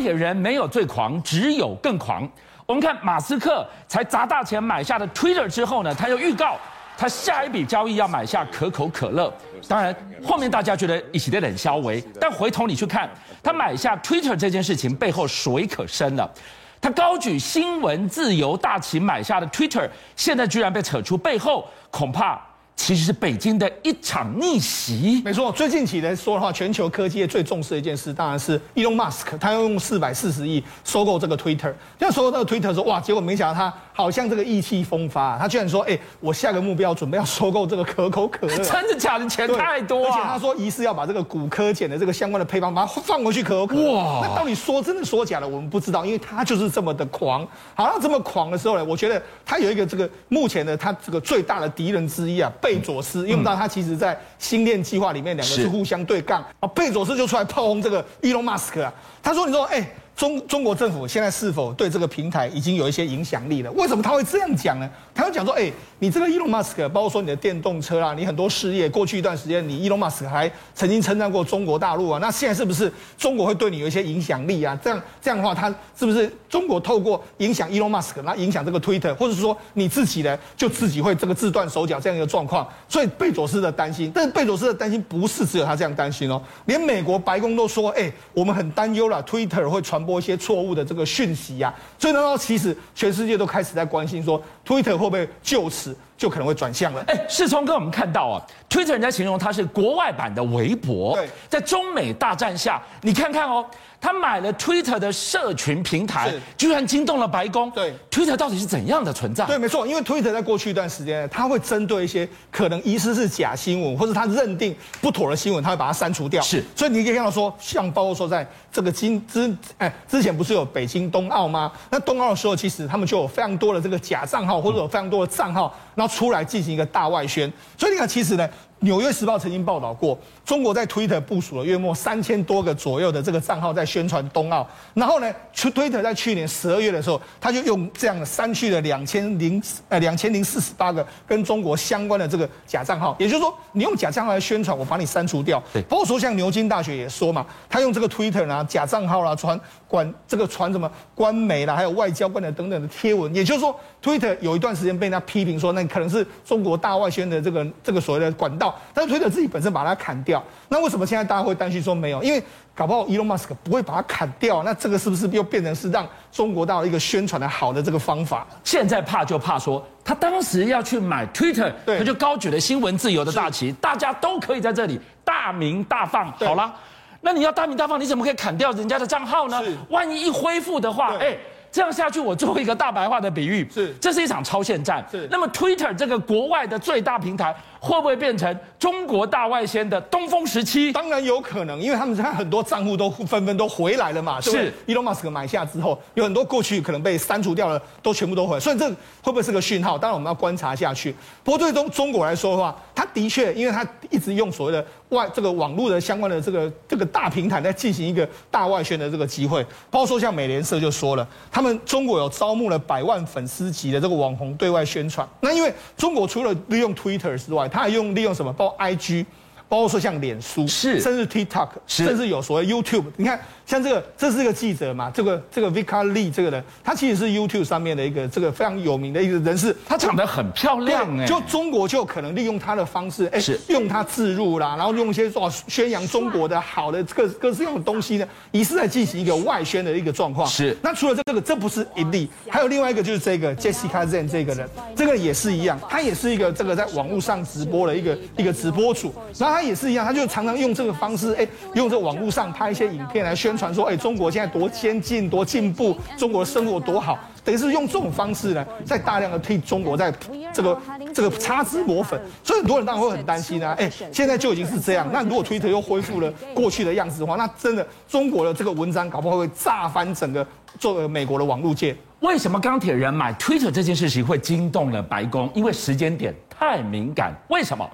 铁人没有最狂，只有更狂。我们看马斯克才砸大钱买下的 Twitter 之后呢，他又预告他下一笔交易要买下可口可乐。当然，后面大家觉得一起的冷消微，但回头你去看他买下 Twitter 这件事情背后水可深了。他高举新闻自由大旗买下的 Twitter，现在居然被扯出背后，恐怕。其实是北京的一场逆袭。没错，最近几年说的话，全球科技业最重视的一件事，当然是 Elon Musk，他要用四百四十亿收购这个 Twitter。要收购这个 Twitter 说，哇，结果没想到他好像这个意气风发，他居然说，哎，我下个目标准备要收购这个可口可乐。真的假的？钱太多啊！而且他说疑似要把这个骨科碱的这个相关的配方，把它放回去可口可乐。哇！那到底说真的说假的，我们不知道，因为他就是这么的狂。好，像这么狂的时候呢，我觉得他有一个这个目前的他这个最大的敌人之一啊。贝佐斯，因为他其实，在星链计划里面，两个是互相对杠啊。贝佐斯就出来炮轰这个伊隆马斯克啊，他说：“你说，哎。”中中国政府现在是否对这个平台已经有一些影响力了？为什么他会这样讲呢？他会讲说：“哎，你这个伊隆马斯克，包括说你的电动车啊，你很多事业，过去一段时间，你伊隆马斯克还曾经称赞过中国大陆啊。那现在是不是中国会对你有一些影响力啊？这样这样的话，他是不是中国透过影响伊隆马斯克，那影响这个 Twitter，，或者是说你自己呢，就自己会这个自断手脚这样一个状况？所以贝佐斯的担心，但是贝佐斯的担心不是只有他这样担心哦，连美国白宫都说：哎，我们很担忧了，Twitter 会传播一些错误的。”这个讯息呀、所以呢，其实全世界都开始在关心说，Twitter 会不会就此就可能会转向了？哎，世聪哥，我们看到啊，Twitter 人家形容它是国外版的微博。对，在中美大战下，你看看哦。他买了 Twitter 的社群平台，居然惊动了白宫。对，Twitter 到底是怎样的存在？对，没错，因为 Twitter 在过去一段时间，他会针对一些可能疑似是假新闻，或者他认定不妥的新闻，他会把它删除掉。是，所以你可以看到说，像包括说在这个今之哎之前不是有北京冬奥吗？那冬奥的时候，其实他们就有非常多的这个假账号，或者有非常多的账号，然后出来进行一个大外宣。所以你看，其实呢。《纽约时报》曾经报道过，中国在 Twitter 部署了约莫三千多个左右的这个账号在宣传冬奥。然后呢，Twitter 在去年十二月的时候，他就用这样的删去了两千零呃两千零四十八个跟中国相关的这个假账号。也就是说，你用假账号来宣传，我把你删除掉。对，包括说像牛津大学也说嘛，他用这个 Twitter 啊假账号啦传管这个传什么官媒啦，还有外交官的等等的贴文。也就是说，Twitter 有一段时间被人家批评说，那可能是中国大外宣的这个这个所谓的管道。但是推特自己本身把它砍掉，那为什么现在大家会担心说没有？因为搞不好伊隆马斯克不会把它砍掉，那这个是不是又变成是让中国大陆一个宣传的好的这个方法？现在怕就怕说他当时要去买 Twitter，他就高举了新闻自由的大旗，大家都可以在这里大鸣大放。好了，那你要大鸣大放，你怎么可以砍掉人家的账号呢？万一一恢复的话，哎。这样下去，我做一个大白话的比喻，是，这是一场超限战。是，那么 Twitter 这个国外的最大平台，会不会变成中国大外宣的东风时期？当然有可能，因为他们现在很多账户都纷纷都回来了嘛。是，Elon Musk 买下之后，有很多过去可能被删除掉了，都全部都回来。所以这会不会是个讯号？当然我们要观察下去。不过对中中国来说的话，他的确，因为他一直用所谓的外这个网络的相关的这个这个大平台在进行一个大外宣的这个机会。包括说像美联社就说了，他们中国有招募了百万粉丝级的这个网红对外宣传。那因为中国除了利用 Twitter 之外，他还用利用什么？包括 IG，包括说像脸书，是，甚至 TikTok，甚至有所谓 YouTube。你看。像这个，这是一个记者嘛？这个这个 Vika Lee 这个人，他其实是 YouTube 上面的一个这个非常有名的一个人士。他长得很漂亮哎，就中国就可能利用他的方式，哎，是用他自入啦，然后用一些说宣扬中国的好的各各式各样的东西呢，疑似在进行一个外宣的一个状况。是。那除了这个，这不是一例，还有另外一个就是这个 Jessica Zen 这个人，这个也是一样，他也是一个这个在网络上直播的一个一个直播主，然后他也是一样，他就常常用这个方式，哎，用这个网络上拍一些影片来宣传说，哎，中国现在多先进、多进步，中国的生活多好，等于是用这种方式呢，在大量的替中国在这个这个擦脂抹粉，所以很多人当然会很担心啊，哎，现在就已经是这样，那如果 Twitter 又恢复了过去的样子的话，那真的中国的这个文章搞不好会炸翻整个作为美国的网络界。为什么钢铁人买 Twitter 这件事情会惊动了白宫？因为时间点太敏感。为什么？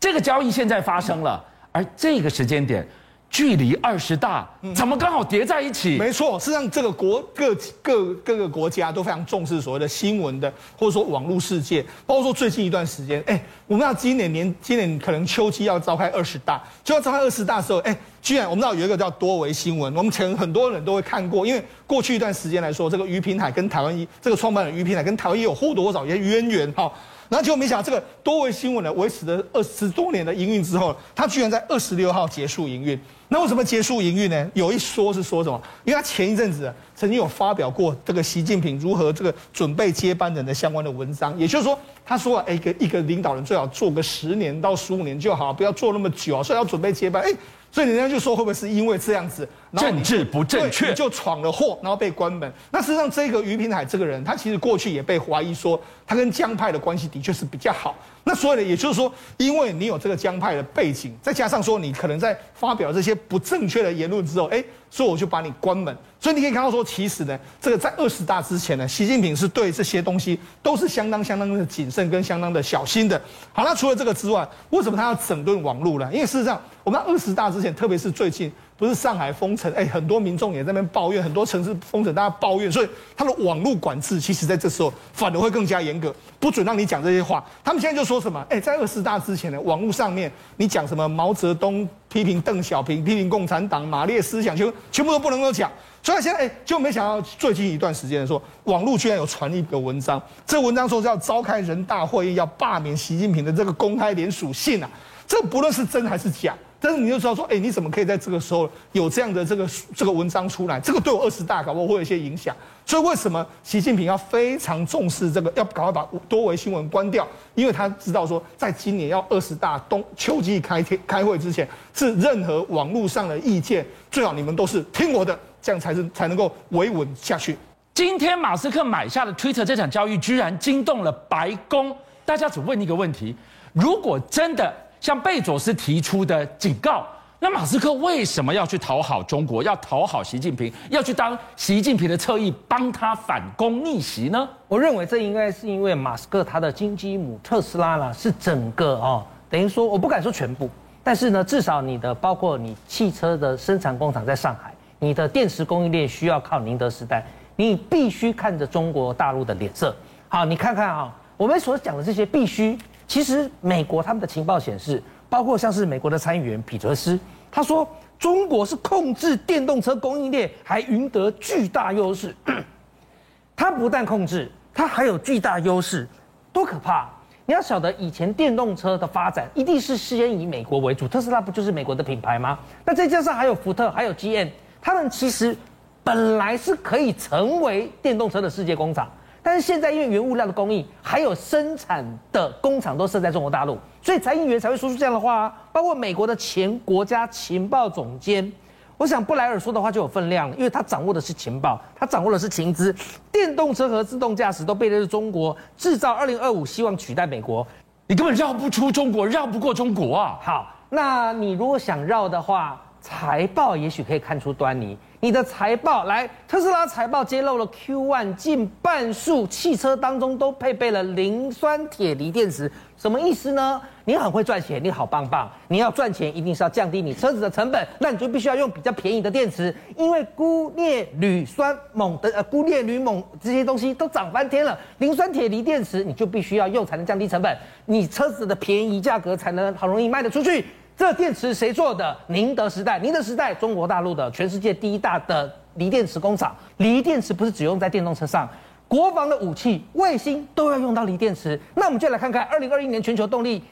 这个交易现在发生了，而这个时间点。距离二十大怎么刚好叠在一起？没错，是让这个国各各各个国家都非常重视所谓的新闻的，或者说网络世界。包括说最近一段时间，哎，我们要今年年今年可能秋季要召开二十大，就要召开二十大的时候，哎，居然我们知道有一个叫多维新闻，我们前很多人都会看过，因为过去一段时间来说，这个于平海跟台湾一这个创办人于平海跟台湾也有或多或少一些渊源哈。然后结果没想到，这个多维新闻呢，维持了二十多年的营运之后，它居然在二十六号结束营运。那为什么结束营运呢？有一说是说什么？因为他前一阵子曾经有发表过这个习近平如何这个准备接班人的相关的文章，也就是说，他说啊，一个一个领导人最好做个十年到十五年就好，不要做那么久，所以要准备接班。哎。所以人家就说会不会是因为这样子，政治不正确，就闯了祸，然后被关门。那事实上，这个于平海这个人，他其实过去也被怀疑说，他跟江派的关系的确是比较好。那所以呢，也就是说，因为你有这个江派的背景，再加上说你可能在发表这些不正确的言论之后，哎，所以我就把你关门。所以你可以看到说，其实呢，这个在二十大之前呢，习近平是对这些东西都是相当相当的谨慎跟相当的小心的。好，那除了这个之外，为什么他要整顿网络呢？因为事实上，我们二十大之前，特别是最近。不是上海封城，哎，很多民众也在那边抱怨，很多城市封城，大家抱怨，所以他的网络管制，其实在这时候反而会更加严格，不准让你讲这些话。他们现在就说什么？哎，在二十大之前呢，网络上面你讲什么毛泽东批评邓小平、批评共产党、马列思想，就全部都不能够讲。所以现在哎，就没想到最近一段时间说，网络居然有传一个文章，这文章说是要召开人大会议，要罢免习近平的这个公开联署信啊，这不论是真还是假。但是你就知道说，哎，你怎么可以在这个时候有这样的这个这个文章出来？这个对我二十大搞不好会有一些影响。所以为什么习近平要非常重视这个，要赶快把多维新闻关掉？因为他知道说，在今年要二十大冬秋季开天开会之前，是任何网络上的意见，最好你们都是听我的，这样才是才能够维稳下去。今天马斯克买下的 Twitter 这场交易，居然惊动了白宫。大家只问一个问题：如果真的，像贝佐斯提出的警告，那马斯克为什么要去讨好中国，要讨好习近平，要去当习近平的侧翼，帮他反攻逆袭呢？我认为这应该是因为马斯克他的金鸡母特斯拉呢，是整个哦，等于说我不敢说全部，但是呢，至少你的包括你汽车的生产工厂在上海，你的电池供应链需要靠宁德时代，你必须看着中国大陆的脸色。好，你看看啊，我们所讲的这些必须。其实，美国他们的情报显示，包括像是美国的参议员彼得斯，他说中国是控制电动车供应链还赢得巨大优势。他不但控制，他还有巨大优势，多可怕！你要晓得，以前电动车的发展一定是先以美国为主，特斯拉不就是美国的品牌吗？那再加上还有福特，还有 GM，他们其实本来是可以成为电动车的世界工厂。但是现在因为原物料的供应，还有生产的工厂都设在中国大陆，所以参议员才会说出这样的话啊。包括美国的前国家情报总监，我想布莱尔说的话就有分量了，因为他掌握的是情报，他掌握的是情资。电动车和自动驾驶都背的是中国制造，二零二五希望取代美国，你根本绕不出中国，绕不过中国啊。好，那你如果想绕的话，财报也许可以看出端倪。你的财报来，特斯拉财报揭露了 Q1 近半数汽车当中都配备了磷酸铁锂电池，什么意思呢？你很会赚钱，你好棒棒。你要赚钱，一定是要降低你车子的成本，那你就必须要用比较便宜的电池，因为钴镍铝酸锰的呃鈷镍铝锰这些东西都涨翻天了，磷酸铁锂电池你就必须要用才能降低成本，你车子的便宜价格才能好容易卖得出去。这电池谁做的？宁德时代。宁德时代，中国大陆的全世界第一大的锂电池工厂。锂电池不是只用在电动车上，国防的武器、卫星都要用到锂电池。那我们就来看看二零二一年全球动力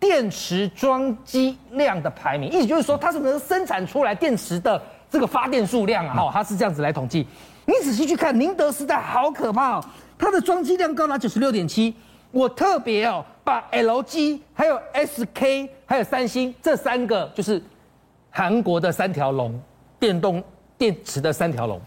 电池装机量的排名，意思就是说它是能生产出来电池的这个发电数量啊。好，它是这样子来统计。你仔细去看，宁德时代好可怕哦，它的装机量高达九十六点七。我特别哦，把 LG 还有 SK 还有三星这三个就是韩国的三条龙，电动电池的三条龙，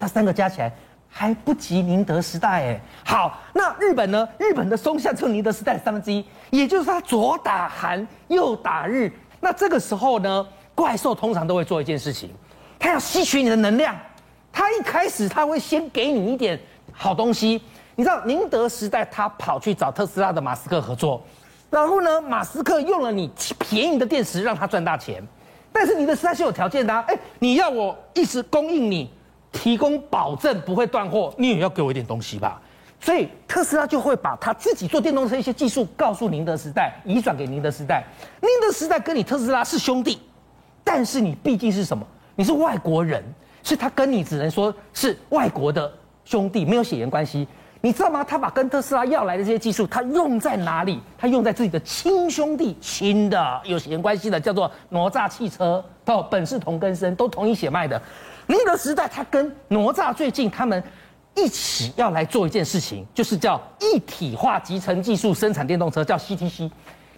它三个加起来还不及宁德时代哎。好，那日本呢？日本的松下就宁德时代三分之一，也就是它左打韩右打日。那这个时候呢，怪兽通常都会做一件事情，它要吸取你的能量。它一开始它会先给你一点好东西。你知道宁德时代他跑去找特斯拉的马斯克合作，然后呢，马斯克用了你便宜的电池让他赚大钱，但是宁德时代是有条件的啊，哎，你要我一直供应你，提供保证不会断货，你也要给我一点东西吧。所以特斯拉就会把他自己做电动车一些技术告诉宁德时代，移转给宁德时代。宁德时代跟你特斯拉是兄弟，但是你毕竟是什么？你是外国人，所以他跟你只能说是外国的兄弟，没有血缘关系。你知道吗？他把跟特斯拉要来的这些技术，他用在哪里？他用在自己的亲兄弟，亲的有血缘关系的，叫做哪吒汽车，到本是同根生，都同一血脉的。宁德时代，他跟哪吒最近他们。一起要来做一件事情，就是叫一体化集成技术生产电动车，叫 CTC。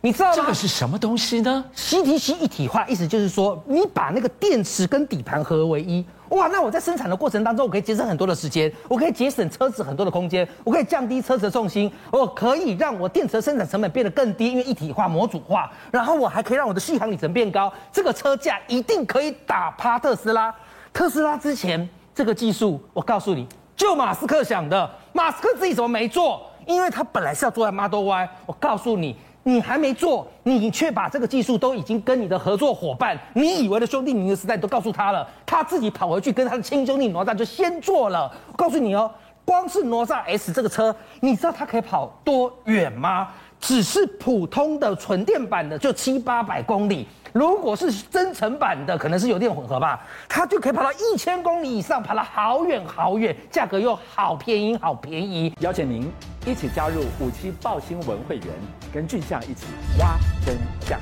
你知道？这个是什么东西呢？CTC 一体化意思就是说，你把那个电池跟底盘合为一。哇，那我在生产的过程当中，我可以节省很多的时间，我可以节省车子很多的空间，我可以降低车子的重心，我可以让我电池的生产成本变得更低，因为一体化模组化。然后我还可以让我的续航里程变高，这个车价一定可以打趴特斯拉。特斯拉之前这个技术，我告诉你。就马斯克想的，马斯克自己怎么没做？因为他本来是要做在 Model Y。我告诉你，你还没做，你却把这个技术都已经跟你的合作伙伴，你以为的兄弟，宁德时代都告诉他了，他自己跑回去跟他的亲兄弟哪吒就先做了。告诉你哦，光是哪吒 S 这个车，你知道它可以跑多远吗？只是普通的纯电版的就七八百公里。如果是增程版的，可能是油电混合吧，它就可以跑到一千公里以上，跑了好远好远，价格又好便宜好便宜。邀请您一起加入五七报新闻会员，跟俊相一起挖真相。